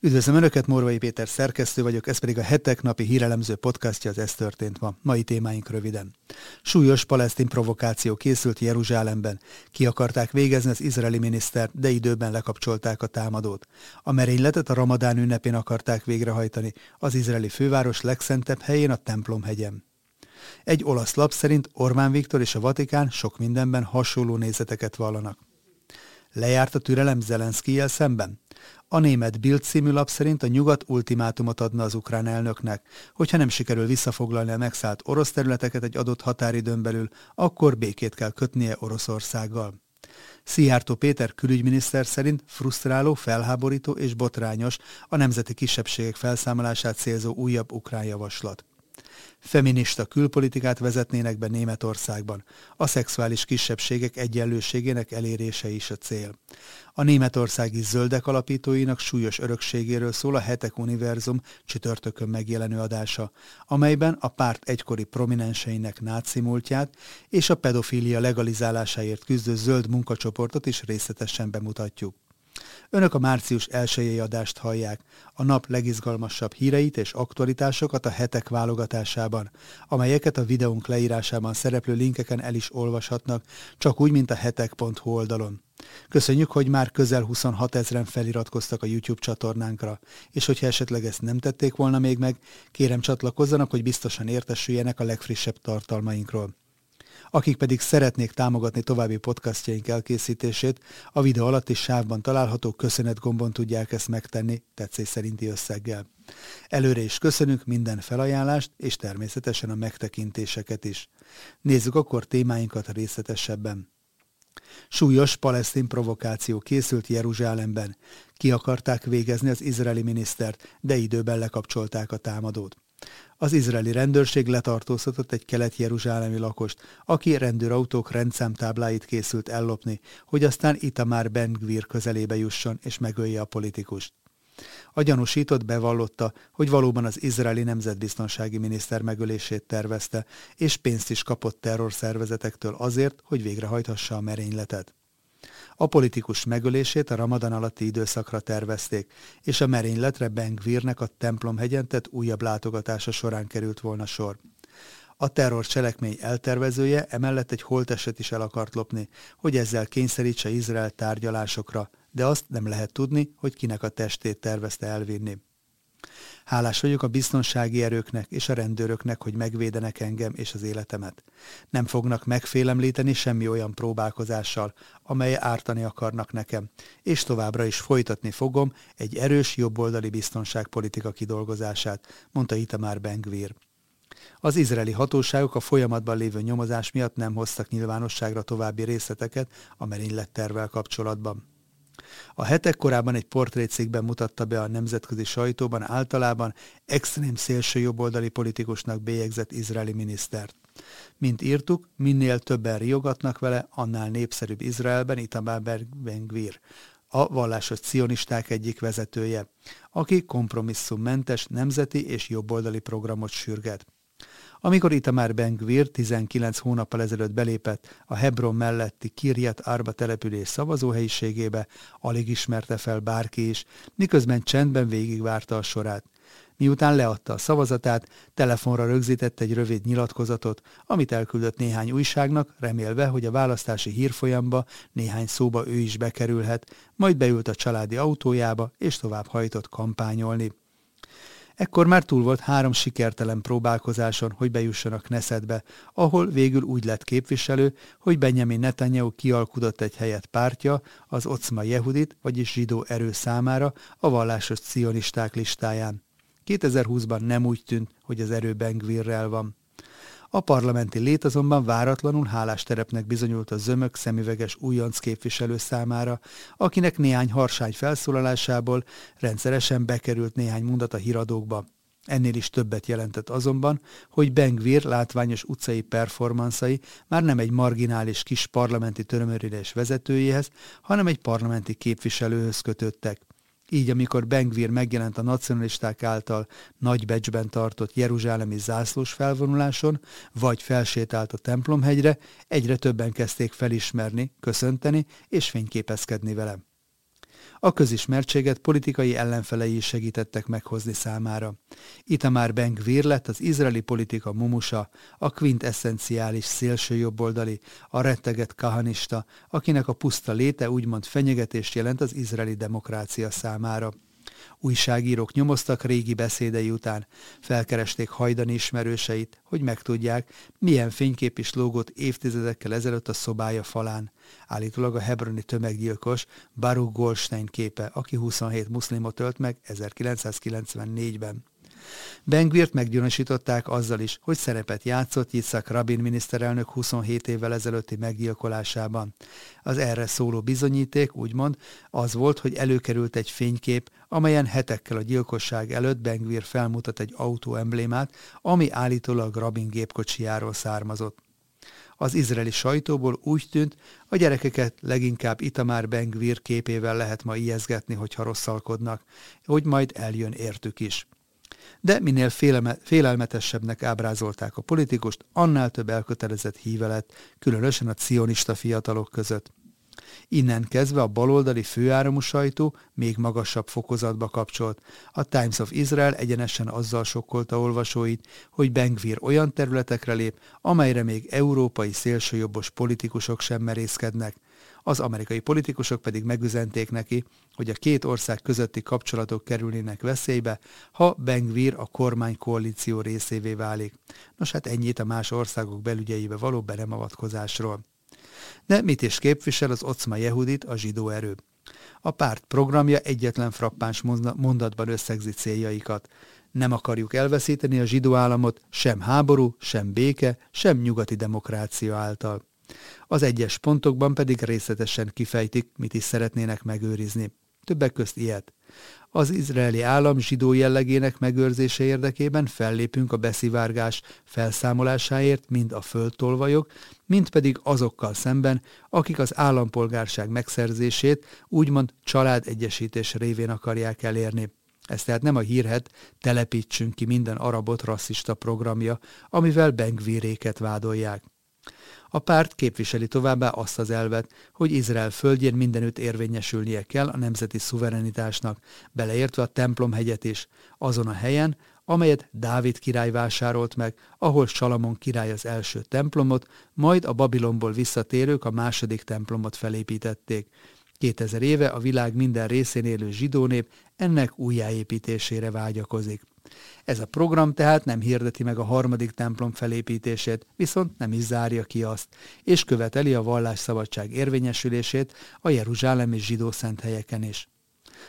Üdvözlöm Önöket, Morvai Péter szerkesztő vagyok, ez pedig a hetek napi hírelemző podcastja az Ez történt ma. Mai témáink röviden. Súlyos palesztin provokáció készült Jeruzsálemben. Ki akarták végezni az izraeli miniszter, de időben lekapcsolták a támadót. A merényletet a ramadán ünnepén akarták végrehajtani, az izraeli főváros legszentebb helyén a templomhegyen. Egy olasz lap szerint Orbán Viktor és a Vatikán sok mindenben hasonló nézeteket vallanak. Lejárt a türelem Zelenszkijel szemben? A német Bild című lap szerint a nyugat ultimátumot adna az ukrán elnöknek, hogyha nem sikerül visszafoglalni a megszállt orosz területeket egy adott határidőn belül, akkor békét kell kötnie Oroszországgal. Szijjártó Péter külügyminiszter szerint frusztráló, felháborító és botrányos a nemzeti kisebbségek felszámolását célzó újabb ukrán javaslat feminista külpolitikát vezetnének be Németországban. A szexuális kisebbségek egyenlőségének elérése is a cél. A németországi zöldek alapítóinak súlyos örökségéről szól a Hetek Univerzum csütörtökön megjelenő adása, amelyben a párt egykori prominenseinek náci múltját és a pedofília legalizálásáért küzdő zöld munkacsoportot is részletesen bemutatjuk. Önök a március elsőjei adást hallják, a nap legizgalmasabb híreit és aktualitásokat a hetek válogatásában, amelyeket a videónk leírásában szereplő linkeken el is olvashatnak, csak úgy, mint a hetek.hu oldalon. Köszönjük, hogy már közel 26 ezeren feliratkoztak a YouTube csatornánkra, és hogyha esetleg ezt nem tették volna még meg, kérem csatlakozzanak, hogy biztosan értesüljenek a legfrissebb tartalmainkról. Akik pedig szeretnék támogatni további podcastjaink elkészítését, a videó alatti sávban található köszönet gombon tudják ezt megtenni tetszés szerinti összeggel. Előre is köszönünk minden felajánlást, és természetesen a megtekintéseket is. Nézzük akkor témáinkat részletesebben. Súlyos palesztin provokáció készült Jeruzsálemben. Ki akarták végezni az izraeli minisztert, de időben lekapcsolták a támadót. Az izraeli rendőrség letartóztatott egy kelet-jeruzsálemi lakost, aki rendőrautók rendszámtábláit készült ellopni, hogy aztán Itamár Ben-Gvir közelébe jusson és megölje a politikust. A gyanúsított bevallotta, hogy valóban az izraeli nemzetbiztonsági miniszter megölését tervezte, és pénzt is kapott terrorszervezetektől azért, hogy végrehajthassa a merényletet. A politikus megölését a ramadan alatti időszakra tervezték, és a merényletre Bengvirnek a templomhegyen tett újabb látogatása során került volna sor. A terror cselekmény eltervezője emellett egy holteset is el akart lopni, hogy ezzel kényszerítse Izrael tárgyalásokra, de azt nem lehet tudni, hogy kinek a testét tervezte elvinni. Hálás vagyok a biztonsági erőknek és a rendőröknek, hogy megvédenek engem és az életemet. Nem fognak megfélemlíteni semmi olyan próbálkozással, amely ártani akarnak nekem, és továbbra is folytatni fogom egy erős jobboldali biztonságpolitika kidolgozását, mondta Itamár Bengvir. Az izraeli hatóságok a folyamatban lévő nyomozás miatt nem hoztak nyilvánosságra további részleteket a merénylettervel kapcsolatban. A hetek korábban egy portrécikben mutatta be a nemzetközi sajtóban általában extrém szélső jobboldali politikusnak bélyegzett izraeli minisztert. Mint írtuk, minél többen riogatnak vele, annál népszerűbb Izraelben Itamar Ben-Gvir, a vallásos cionisták egyik vezetője, aki kompromisszummentes nemzeti és jobboldali programot sürget. Amikor Itamár Ben-Gvir 19 hónappal ezelőtt belépett a Hebron melletti Kirjat Arba település szavazóhelyiségébe, alig ismerte fel bárki is, miközben csendben végigvárta a sorát. Miután leadta a szavazatát, telefonra rögzített egy rövid nyilatkozatot, amit elküldött néhány újságnak, remélve, hogy a választási hírfolyamba néhány szóba ő is bekerülhet, majd beült a családi autójába, és tovább hajtott kampányolni. Ekkor már túl volt három sikertelen próbálkozáson, hogy bejusson a Knessetbe, ahol végül úgy lett képviselő, hogy Benjamin Netanyahu kialkudott egy helyet pártja, az Ocma Jehudit, vagyis zsidó erő számára a vallásos cionisták listáján. 2020-ban nem úgy tűnt, hogy az erő Bengvirrel van. A parlamenti lét azonban váratlanul hálás terepnek bizonyult a zömök szemüveges újonc képviselő számára, akinek néhány harsány felszólalásából rendszeresen bekerült néhány mondat a híradókba. Ennél is többet jelentett azonban, hogy Bengvir látványos utcai performanszai már nem egy marginális kis parlamenti törömörülés vezetőjéhez, hanem egy parlamenti képviselőhöz kötöttek. Így, amikor Bengvir megjelent a nacionalisták által nagy becsben tartott jeruzsálemi zászlós felvonuláson, vagy felsétált a templomhegyre, egyre többen kezdték felismerni, köszönteni és fényképezkedni vele. A közismertséget politikai ellenfelei is segítettek meghozni számára. Itamar Ben Gvir lett az izraeli politika mumusa, a quintessenciális szélsőjobboldali, a retteget kahanista, akinek a puszta léte úgymond fenyegetést jelent az izraeli demokrácia számára. Újságírók nyomoztak régi beszédei után, felkeresték hajdani ismerőseit, hogy megtudják, milyen fénykép is lógott évtizedekkel ezelőtt a szobája falán. Állítólag a hebroni tömeggyilkos Baruch Goldstein képe, aki 27 muszlimot ölt meg 1994-ben. Bengvirt meggyanúsították azzal is, hogy szerepet játszott Yitzhak Rabin miniszterelnök 27 évvel ezelőtti meggyilkolásában. Az erre szóló bizonyíték, úgymond, az volt, hogy előkerült egy fénykép, amelyen hetekkel a gyilkosság előtt Bengvir felmutat egy autó emblémát, ami állítólag Rabin gépkocsijáról származott. Az izraeli sajtóból úgy tűnt, a gyerekeket leginkább Itamár Bengvir képével lehet ma ijeszgetni, hogyha rosszalkodnak, hogy majd eljön értük is de minél félelme, félelmetesebbnek ábrázolták a politikust, annál több elkötelezett híve lett, különösen a cionista fiatalok között. Innen kezdve a baloldali főáramú sajtó még magasabb fokozatba kapcsolt. A Times of Israel egyenesen azzal sokkolta olvasóit, hogy Bengvir olyan területekre lép, amelyre még európai szélsőjobbos politikusok sem merészkednek az amerikai politikusok pedig megüzenték neki, hogy a két ország közötti kapcsolatok kerülnének veszélybe, ha Bengvir a kormány koalíció részévé válik. Nos hát ennyit a más országok belügyeibe való beremavatkozásról. De mit is képvisel az Ocma Jehudit, a zsidó erő? A párt programja egyetlen frappáns mondatban összegzi céljaikat. Nem akarjuk elveszíteni a zsidó államot sem háború, sem béke, sem nyugati demokrácia által. Az egyes pontokban pedig részletesen kifejtik, mit is szeretnének megőrizni. Többek közt ilyet. Az izraeli állam zsidó jellegének megőrzése érdekében fellépünk a beszivárgás felszámolásáért mind a földtolvajok, mind pedig azokkal szemben, akik az állampolgárság megszerzését úgymond családegyesítés révén akarják elérni. Ez tehát nem a hírhet telepítsünk ki minden arabot rasszista programja, amivel Bengvíréket vádolják. A párt képviseli továbbá azt az elvet, hogy Izrael földjén mindenütt érvényesülnie kell a nemzeti szuverenitásnak, beleértve a templomhegyet is, azon a helyen, amelyet Dávid király vásárolt meg, ahol Salamon király az első templomot, majd a Babilonból visszatérők a második templomot felépítették. 2000 éve a világ minden részén élő zsidó nép ennek újjáépítésére vágyakozik. Ez a program tehát nem hirdeti meg a harmadik templom felépítését, viszont nem is zárja ki azt, és követeli a vallásszabadság érvényesülését a jeruzsálemi zsidó szent helyeken is.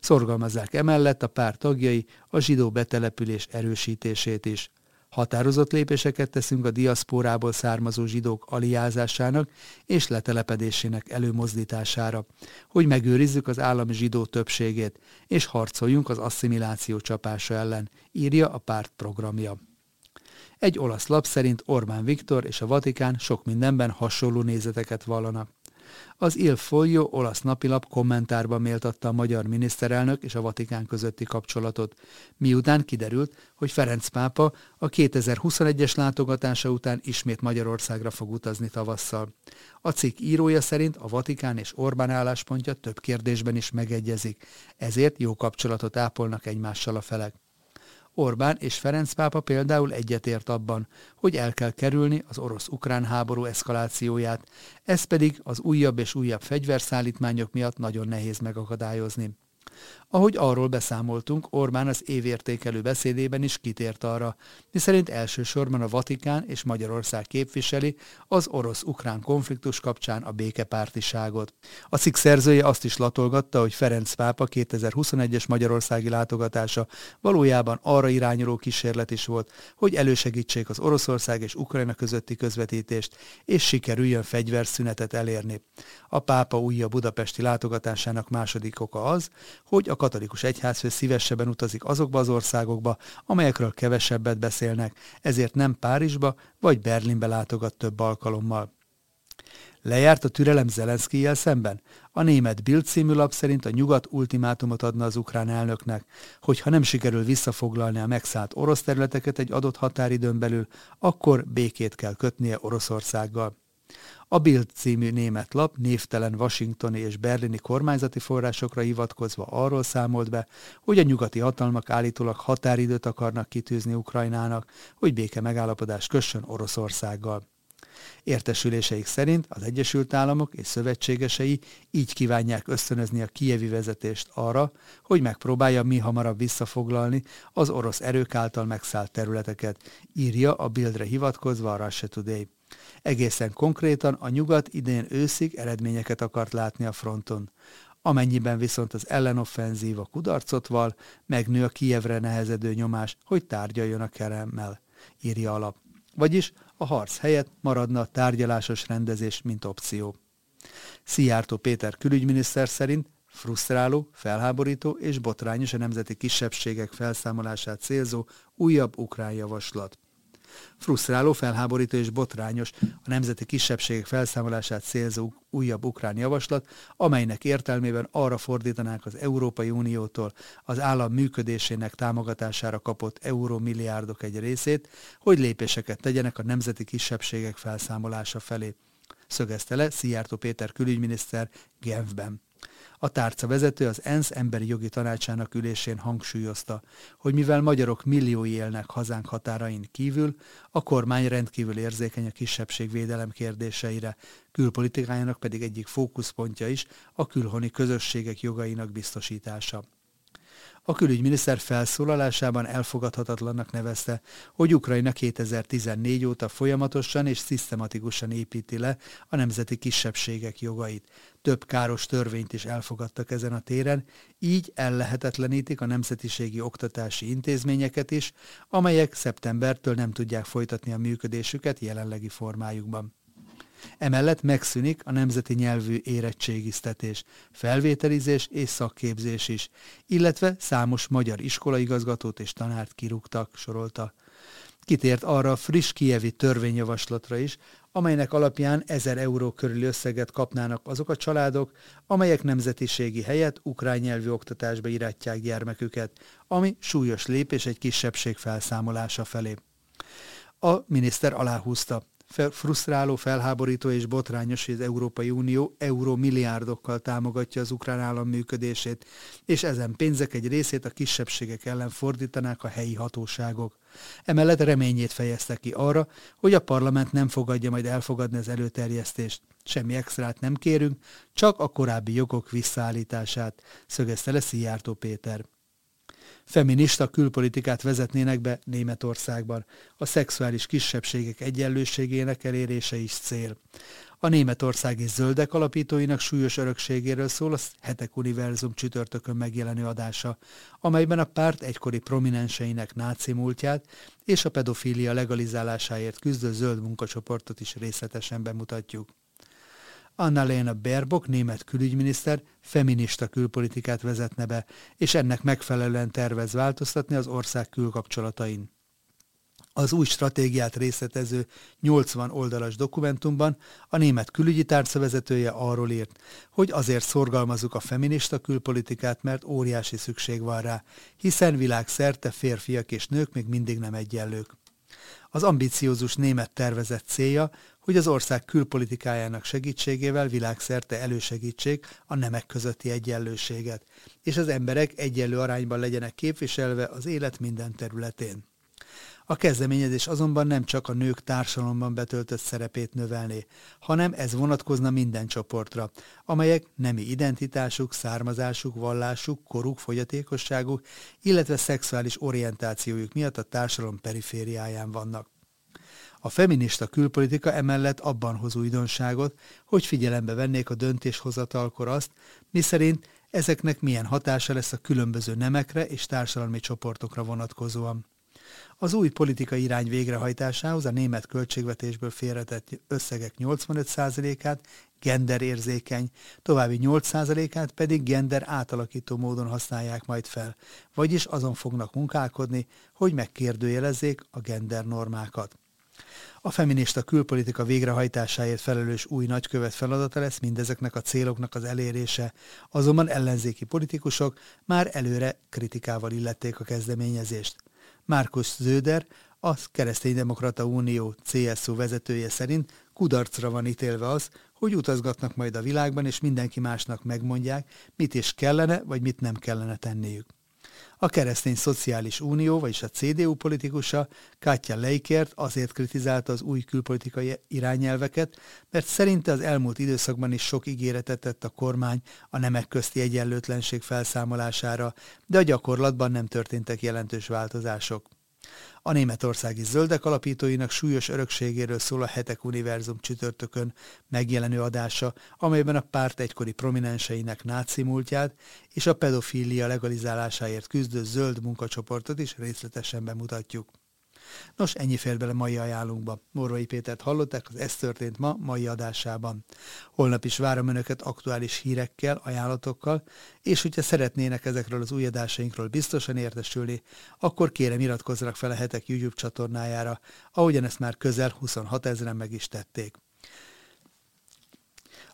Szorgalmazzák emellett a pár tagjai a zsidó betelepülés erősítését is. Határozott lépéseket teszünk a diaszpórából származó zsidók aliázásának és letelepedésének előmozdítására, hogy megőrizzük az állami zsidó többségét, és harcoljunk az asszimiláció csapása ellen, írja a párt programja. Egy olasz lap szerint Orbán Viktor és a Vatikán sok mindenben hasonló nézeteket vallanak. Az Il Foglio olasz napilap kommentárban méltatta a magyar miniszterelnök és a Vatikán közötti kapcsolatot, miután kiderült, hogy Ferenc pápa a 2021-es látogatása után ismét Magyarországra fog utazni tavasszal. A cikk írója szerint a Vatikán és Orbán álláspontja több kérdésben is megegyezik, ezért jó kapcsolatot ápolnak egymással a felek. Orbán és Ferenc pápa például egyetért abban, hogy el kell kerülni az orosz-ukrán háború eszkalációját, ez pedig az újabb és újabb fegyverszállítmányok miatt nagyon nehéz megakadályozni. Ahogy arról beszámoltunk, Orbán az évértékelő beszédében is kitért arra, miszerint elsősorban a Vatikán és Magyarország képviseli az orosz-ukrán konfliktus kapcsán a békepártiságot. A cikk szerzője azt is latolgatta, hogy Ferenc pápa 2021-es magyarországi látogatása valójában arra irányuló kísérlet is volt, hogy elősegítsék az Oroszország és Ukrajna közötti közvetítést, és sikerüljön fegyverszünetet elérni. A pápa újabb budapesti látogatásának második oka az, hogy a katolikus egyházfő szívesebben utazik azokba az országokba, amelyekről kevesebbet beszélnek, ezért nem Párizsba vagy Berlinbe látogat több alkalommal. Lejárt a türelem Zelenszkijel szemben? A német Bild című lap szerint a nyugat ultimátumot adna az ukrán elnöknek, hogy ha nem sikerül visszafoglalni a megszállt orosz területeket egy adott határidőn belül, akkor békét kell kötnie Oroszországgal. A Bild című német lap névtelen washingtoni és berlini kormányzati forrásokra hivatkozva arról számolt be, hogy a nyugati hatalmak állítólag határidőt akarnak kitűzni Ukrajnának, hogy béke megállapodást kössön Oroszországgal. Értesüléseik szerint az Egyesült Államok és szövetségesei így kívánják ösztönözni a kievi vezetést arra, hogy megpróbálja mi hamarabb visszafoglalni az orosz erők által megszállt területeket, írja a Bildre hivatkozva a Russia Today. Egészen konkrétan a nyugat idén őszig eredményeket akart látni a fronton. Amennyiben viszont az ellenoffenzíva kudarcot val, megnő a Kievre nehezedő nyomás, hogy tárgyaljon a keremmel, írja alap. Vagyis a harc helyett maradna a tárgyalásos rendezés, mint opció. Szijjártó Péter külügyminiszter szerint frusztráló, felháborító és botrányos a nemzeti kisebbségek felszámolását célzó újabb ukrán javaslat. Frusztráló, felháborító és botrányos a nemzeti kisebbségek felszámolását célzó újabb ukrán javaslat, amelynek értelmében arra fordítanák az Európai Uniótól az állam működésének támogatására kapott eurómilliárdok egy részét, hogy lépéseket tegyenek a nemzeti kisebbségek felszámolása felé szögezte le Szijjártó Péter külügyminiszter Genfben. A tárca vezető az ENSZ emberi jogi tanácsának ülésén hangsúlyozta, hogy mivel magyarok milliói élnek hazánk határain kívül, a kormány rendkívül érzékeny a kisebbségvédelem kérdéseire, külpolitikájának pedig egyik fókuszpontja is a külhoni közösségek jogainak biztosítása. A külügyminiszter felszólalásában elfogadhatatlannak nevezte, hogy Ukrajna 2014 óta folyamatosan és szisztematikusan építi le a nemzeti kisebbségek jogait. Több káros törvényt is elfogadtak ezen a téren, így ellehetetlenítik a nemzetiségi oktatási intézményeket is, amelyek szeptembertől nem tudják folytatni a működésüket jelenlegi formájukban. Emellett megszűnik a nemzeti nyelvű érettségiztetés, felvételizés és szakképzés is, illetve számos magyar iskolaigazgatót és tanárt kirúgtak, sorolta. Kitért arra a friss kievi törvényjavaslatra is, amelynek alapján 1000 euró körüli összeget kapnának azok a családok, amelyek nemzetiségi helyett ukrán nyelvű oktatásba iratják gyermeküket, ami súlyos lépés egy kisebbség felszámolása felé. A miniszter aláhúzta, frusztráló, felháborító és botrányos, hogy az Európai Unió euromilliárdokkal támogatja az ukrán állam működését, és ezen pénzek egy részét a kisebbségek ellen fordítanák a helyi hatóságok. Emellett reményét fejezte ki arra, hogy a parlament nem fogadja majd elfogadni az előterjesztést. Semmi extrát nem kérünk, csak a korábbi jogok visszaállítását, szögezte le Szijjártó Péter feminista külpolitikát vezetnének be Németországban. A szexuális kisebbségek egyenlőségének elérése is cél. A németországi zöldek alapítóinak súlyos örökségéről szól a Hetek Univerzum csütörtökön megjelenő adása, amelyben a párt egykori prominenseinek náci múltját és a pedofília legalizálásáért küzdő zöld munkacsoportot is részletesen bemutatjuk. Annalena Baerbock, német külügyminiszter, feminista külpolitikát vezetne be, és ennek megfelelően tervez változtatni az ország külkapcsolatain. Az új stratégiát részletező 80 oldalas dokumentumban a német külügyi tárca vezetője arról írt, hogy azért szorgalmazunk a feminista külpolitikát, mert óriási szükség van rá, hiszen világszerte férfiak és nők még mindig nem egyenlők. Az ambiciózus német tervezett célja, hogy az ország külpolitikájának segítségével világszerte elősegítsék a nemek közötti egyenlőséget, és az emberek egyenlő arányban legyenek képviselve az élet minden területén. A kezdeményezés azonban nem csak a nők társadalomban betöltött szerepét növelné, hanem ez vonatkozna minden csoportra, amelyek nemi identitásuk, származásuk, vallásuk, koruk, fogyatékosságuk, illetve szexuális orientációjuk miatt a társadalom perifériáján vannak. A feminista külpolitika emellett abban hoz újdonságot, hogy figyelembe vennék a döntéshozatalkor azt, miszerint ezeknek milyen hatása lesz a különböző nemekre és társadalmi csoportokra vonatkozóan. Az új politikai irány végrehajtásához a német költségvetésből félretett összegek 85%-át genderérzékeny, további 8%-át pedig gender átalakító módon használják majd fel, vagyis azon fognak munkálkodni, hogy megkérdőjelezzék a gender normákat. A feminista külpolitika végrehajtásáért felelős új nagykövet feladata lesz mindezeknek a céloknak az elérése, azonban ellenzéki politikusok már előre kritikával illették a kezdeményezést. Márkus Zöder, a Kereszténydemokrata Unió CSU vezetője szerint kudarcra van ítélve az, hogy utazgatnak majd a világban, és mindenki másnak megmondják, mit is kellene, vagy mit nem kellene tenniük. A Keresztény Szociális Unió, vagyis a CDU politikusa Katja Leikert azért kritizálta az új külpolitikai irányelveket, mert szerinte az elmúlt időszakban is sok ígéretet tett a kormány a nemek közti egyenlőtlenség felszámolására, de a gyakorlatban nem történtek jelentős változások. A németországi zöldek alapítóinak súlyos örökségéről szól a Hetek Univerzum csütörtökön megjelenő adása, amelyben a párt egykori prominenseinek náci múltját és a pedofília legalizálásáért küzdő zöld munkacsoportot is részletesen bemutatjuk. Nos, ennyi fér bele mai ajánlunkba. Morvai Pétert hallották, az Ez történt ma mai adásában. Holnap is várom Önöket aktuális hírekkel, ajánlatokkal, és hogyha szeretnének ezekről az új adásainkról biztosan értesülni, akkor kérem iratkozzanak fel a hetek YouTube csatornájára, ahogyan ezt már közel 26 ezeren meg is tették.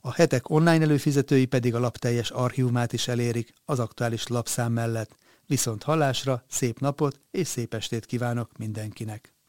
A hetek online előfizetői pedig a lap teljes archívumát is elérik az aktuális lapszám mellett. Viszont hallásra, szép napot és szép estét kívánok mindenkinek!